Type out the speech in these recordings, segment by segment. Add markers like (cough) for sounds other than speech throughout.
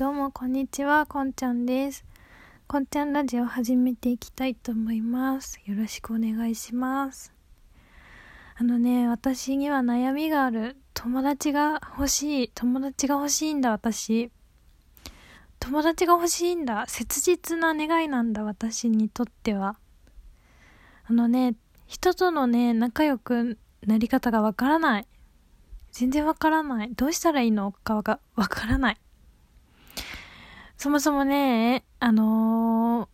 どうもこんにちは、こんちゃんです。こんちゃんラジオ始めていきたいと思います。よろしくお願いします。あのね、私には悩みがある。友達が欲しい。友達が欲しいんだ、私。友達が欲しいんだ。切実な願いなんだ、私にとっては。あのね、人とのね、仲良くなり方がわからない。全然わからない。どうしたらいいのかがわからない。そもそもね、あのー、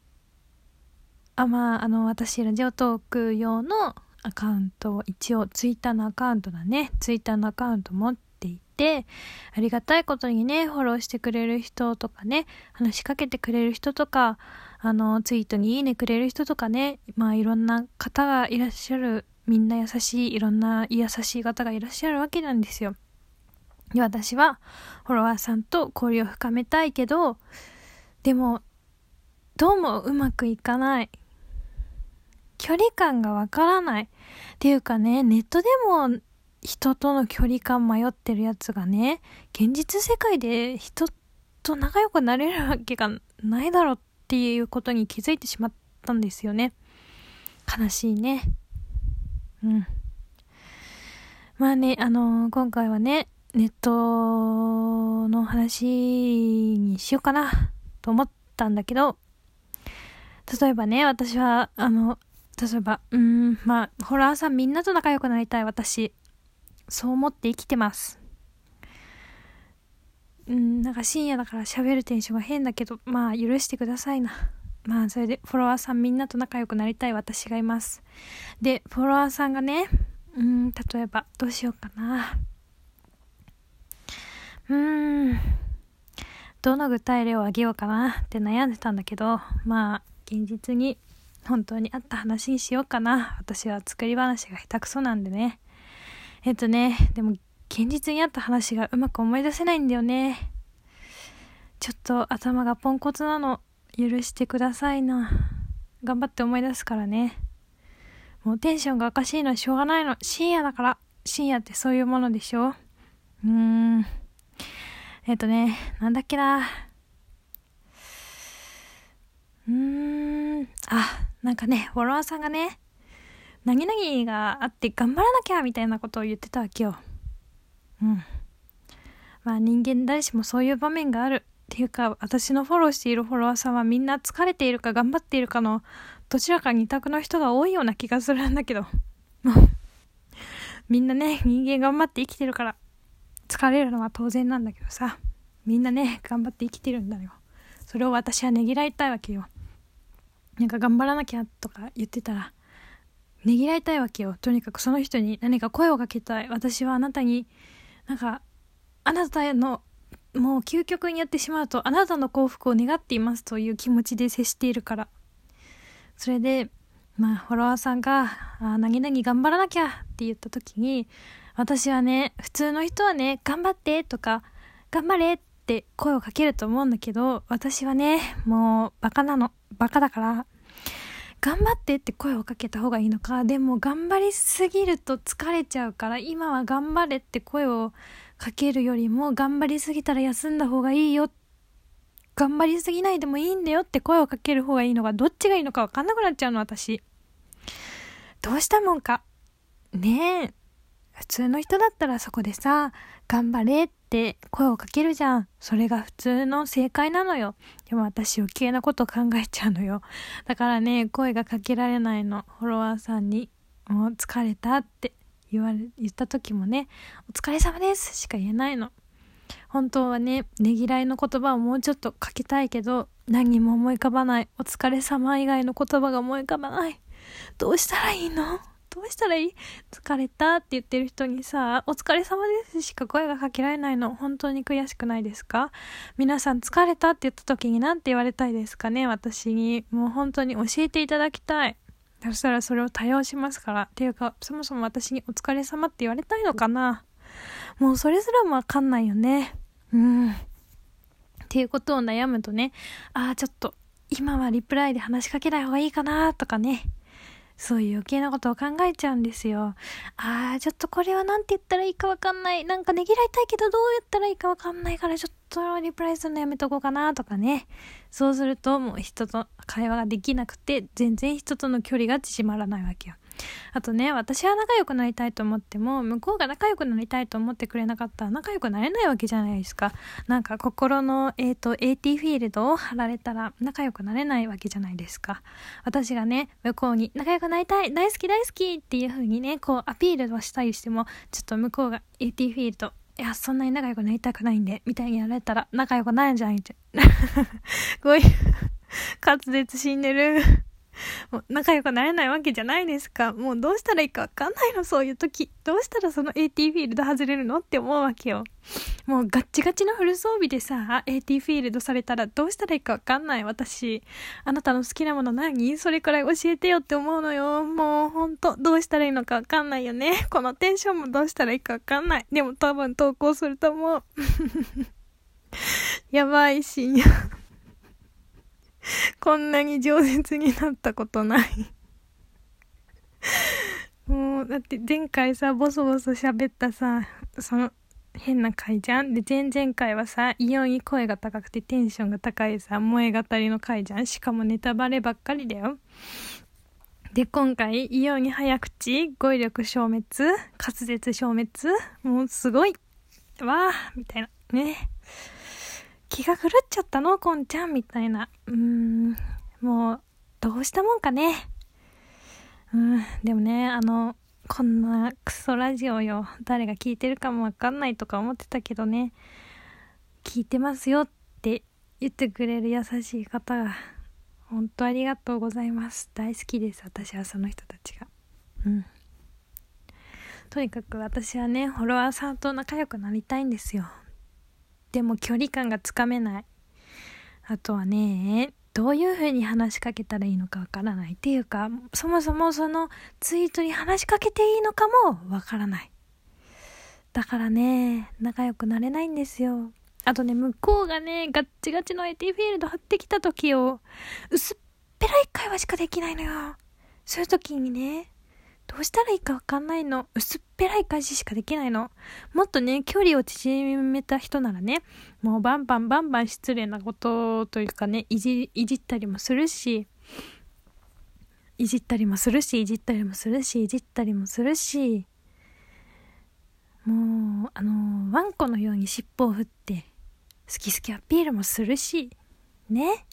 あ、まあ、あの、私、ラジオトーク用のアカウントを一応、ツイッターのアカウントだね。ツイッターのアカウント持っていて、ありがたいことにね、フォローしてくれる人とかね、話しかけてくれる人とか、あの、ツイートにいいねくれる人とかね、まあ、いろんな方がいらっしゃる、みんな優しい、いろんな優しい方がいらっしゃるわけなんですよ。で、私はフォロワーさんと交流を深めたいけど、でも、どうもうまくいかない。距離感がわからない。っていうかね、ネットでも人との距離感迷ってるやつがね、現実世界で人と仲良くなれるわけがないだろうっていうことに気づいてしまったんですよね。悲しいね。うん。まあね、あのー、今回はね、ネットの話にしようかなと思ったんだけど、例えばね、私は、あの、例えば、うん、まあ、ホラーさんみんなと仲良くなりたい私。そう思って生きてます。うん、なんか深夜だから喋るテンションが変だけど、まあ許してくださいな。まあそれでフォロワーさんみんなと仲良くなりたい私がいます。で、フォロワーさんがね、うん、例えばどうしようかな。うーん。どの具体例を挙げようかなって悩んでたんだけど、まあ、現実に本当にあった話にしようかな。私は作り話が下手くそなんでね。えっとね、でも現実にあった話がうまく思い出せないんだよね。ちょっと頭がポンコツなの、許してくださいな。頑張って思い出すからね。もうテンションがおかしいのはしょうがないの。深夜だから。深夜ってそういうものでしょ？うーん。えっとね、なんだっけな。うーん、あ、なんかね、フォロワーさんがね、なぎなぎがあって頑張らなきゃみたいなことを言ってたわけよ。うん。まあ人間誰しもそういう場面がある。っていうか、私のフォローしているフォロワーさんはみんな疲れているか頑張っているかのどちらか二択の人が多いような気がするんだけど。みんなね、人間頑張って生きてるから疲れるのは当然なんだけどさみんなね頑張って生きてるんだよ。それを私はねぎらいたいわけよ。なんか頑張らなきゃとか言ってたらねぎらいたいわけよ。とにかくその人に何か声をかけたい。私はあなたになんかあなたへのもう究極にやってしまうとあなたの幸福を願っています。という気持ちで接しているから。それでまあフォロワーさんが「あなぎなぎ頑張らなきゃ」って言った時に私はね、普通の人はね、頑張ってとか、頑張れって声をかけると思うんだけど、私はね、もうバカなの。バカだから、頑張ってって声をかけた方がいいのか、でも頑張りすぎると疲れちゃうから、今は頑張れって声をかけるよりも、頑張りすぎたら休んだ方がいいよ。頑張りすぎないでもいいんだよって声をかける方がいいのか、どっちがいいのかわかんなくなっちゃうの、私。どうしたもんか。ねえ。普通の人だったらそこでさ、頑張れって声をかけるじゃん。それが普通の正解なのよ。でも私余計なこと考えちゃうのよ。だからね、声がかけられないの。フォロワーさんに、もう疲れたって言われ、言った時もね、お疲れ様ですしか言えないの。本当はね、ねぎらいの言葉をもうちょっとかけたいけど、何も思い浮かばない。お疲れ様以外の言葉が思い浮かばない。どうしたらいいの？どうしたらいい？疲れた？って言ってる人にさ、お疲れ様ですしか声がかけられないの、本当に悔しくないですか皆さん疲れた？って言った時に何て言われたいですかね私に。もう本当に教えていただきたい。そしたらそれを多用しますから。っていうか、そもそも私にお疲れ様って言われたいのかな？もうそれすらもわかんないよね。うん。っていうことを悩むとね、ああ、ちょっと、今はリプライで話しかけない方がいいかなとかね。そういう余計なことを考えちゃうんですよ。あー、ちょっとこれは何て言ったらいいかわかんない。なんかねぎらいたいけどどうやったらいいかわかんないからちょっとリプライするのやめとこうかなとかね。そうするともう人と会話ができなくて全然人との距離が縮まらないわけよ。あとね、私は仲良くなりたいと思っても、向こうが仲良くなりたいと思ってくれなかったら仲良くなれないわけじゃないですか。なんか心の、えっ、ー、と、AT フィールドを貼られたら仲良くなれないわけじゃないですか。私がね、向こうに仲良くなりたい大好き大好きっていう風にね、こうアピールをしたりしても、ちょっと向こうが AT フィールドいや、そんなに仲良くなりたくないんで、みたいにやられたら仲良くなるんじゃないって。(laughs) こういう (laughs) 滑舌死んでる (laughs) もう仲良くなれないわけじゃないですか。もうどうしたらいいかわかんないの、そういう時。どうしたらその AT フィールド外れるのって思うわけよ。もうガッチガチのフル装備でさ、AT フィールドされたらどうしたらいいかわかんない。私、あなたの好きなもの何？それくらい教えてよって思うのよ。もうほんと、どうしたらいいのかわかんないよね。このテンションもどうしたらいいかわかんない。でも多分投稿すると思う。(laughs) やばい深夜。(laughs) こんなに饒舌になったことない。(laughs) もう、だって前回さ、ボソボソ喋ったさ、その、変な回じゃん？で、前々回はさ、異様に声が高くてテンションが高いさ、萌え語りの回じゃん？しかもネタバレばっかりだよ。で、今回、異様に早口、語彙力消滅、滑舌消滅、もうすごい。わーみたいな。ね。気が狂っちゃったの？こんちゃんみたいな。うーん、もう、どうしたもんかね。うん、でもね、あの、こんなクソラジオよ。誰が聞いてるかもわかんないとか思ってたけどね。聞いてますよって言ってくれる優しい方が、本当ありがとうございます。大好きです。私はその人たちが。うん。とにかく私はね、フォロワーさんと仲良くなりたいんですよ。でも距離感がつかめない。あとはね、どういう風に話しかけたらいいのかわからないっていうか、そもそもそのツイートに話しかけていいのかもわからない。だからね、仲良くなれないんですよ。あとね、向こうがね、ガッチガチの AT フィールド張ってきた時を、薄っぺらい会話しかできないのよ。そういう時にね、どうしたらいいかわかんないの。薄っぺらい返ししかできないの。もっとね、距離を縮めた人ならね、もうバンバンバンバン失礼なことというかね、いじ、いじったりもするし、いじったりもするし、いじったりもするし、いじったりもするし、もう、あの、ワンコのように尻尾を振って、好き好きアピールもするし、ね。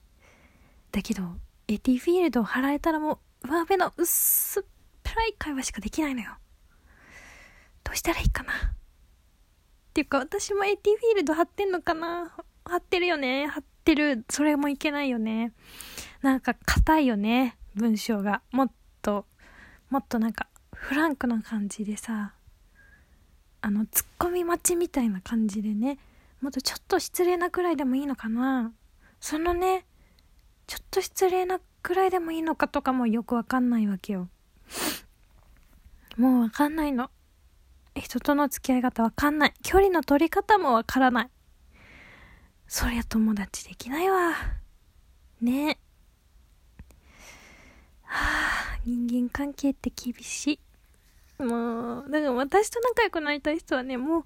だけど、エティフィールドを払えたらもう、上辺の薄っい会話しかできないのよ。どうしたらいいかなっていうか、私も AT フィールド貼ってんのかな貼ってるよね。貼ってる。それもいけないよね。なんか硬いよね。文章が。もっと、もっとなんかフランクな感じでさ、あの、ツッコミ待ちみたいな感じでね。もっとちょっと失礼なくらいでもいいのかなそのね、ちょっと失礼なくらいでもいいのかとかもよくわかんないわけよ。もうわかんないの。人との付き合い方わかんない。距離の取り方もわからない。そりゃ友達できないわ。ねはあ、人間関係って厳しい。もう、だから私と仲良くなりたい人はね、もう、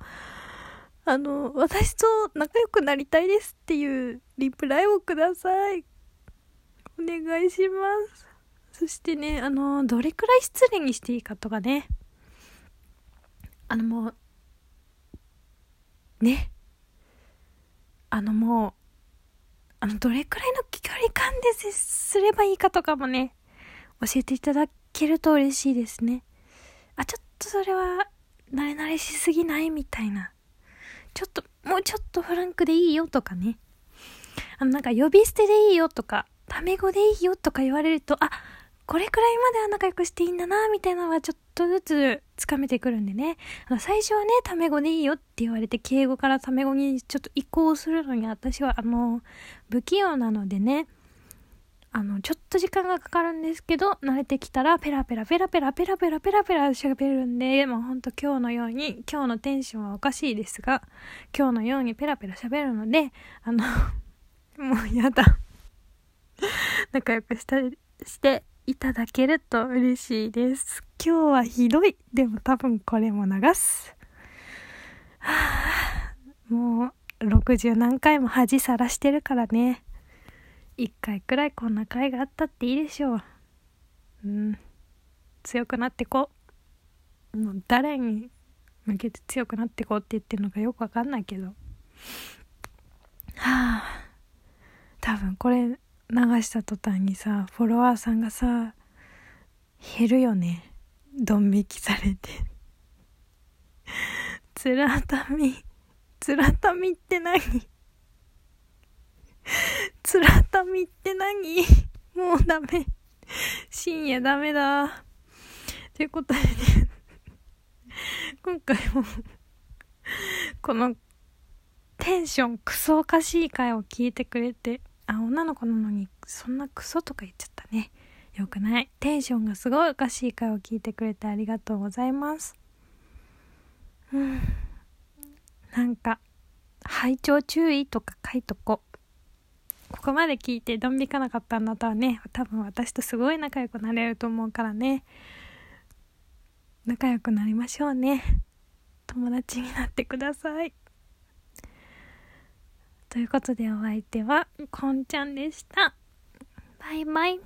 あの、私と仲良くなりたいですっていうリプライをください。お願いします。そしてね、あの、どれくらい失礼にしていいかとかね。あのもう、ね。あのもう、あの、どれくらいの距離感で接すればいいかとかもね、教えていただけると嬉しいですね。あ、ちょっとそれは、慣れ慣れしすぎないみたいな。ちょっと、もうちょっとフランクでいいよとかね。あの、なんか呼び捨てでいいよとか、タメ語でいいよとか言われると、あ、これくらいまでは仲良くしていいんだな、みたいなのはちょっとずつつかめてくるんでね。あの、最初はね、タメ語でいいよって言われて、敬語からタメ語にちょっと移行するのに、私はあの、不器用なのでね、あの、ちょっと時間がかかるんですけど、慣れてきたら、ペラペラペラペラペラペラペラペラ喋るんで、もうほんと今日のように、今日のテンションはおかしいですが、今日のようにペラペラ喋るので、あのもうやだ (laughs) 仲良くしたりしていただけると嬉しいです。今日はひどい。でも多分これも流す。はあ、もう60何回も恥さらしてるからね。一回くらいこんな回があったっていいでしょう。うん。強くなってこう。もう誰に向けて強くなってこうって言ってるのかよくわかんないけど。はあ。多分これ流した途端にさ、フォロワーさんがさ、減るよね。ドン引きされて。(laughs) つらたみ、つらたみって何？(laughs) つらたみって何？もうダメ。深夜ダメだ。ということでね今回もこのテンションクソおかしい回を聞いてくれて、あ、女の子なのにそんなクソとか言っちゃったね。よくない。テンションがすごいおかしい回を聞いてくれてありがとうございます。うん。なんか、拝聴注意とか書いとこ。ここまで聞いてドン引かなかったんだったらね、多分私とすごい仲良くなれると思うからね。仲良くなりましょうね。友達になってください。ということでお相手は、こんちゃんでした。バイバイ。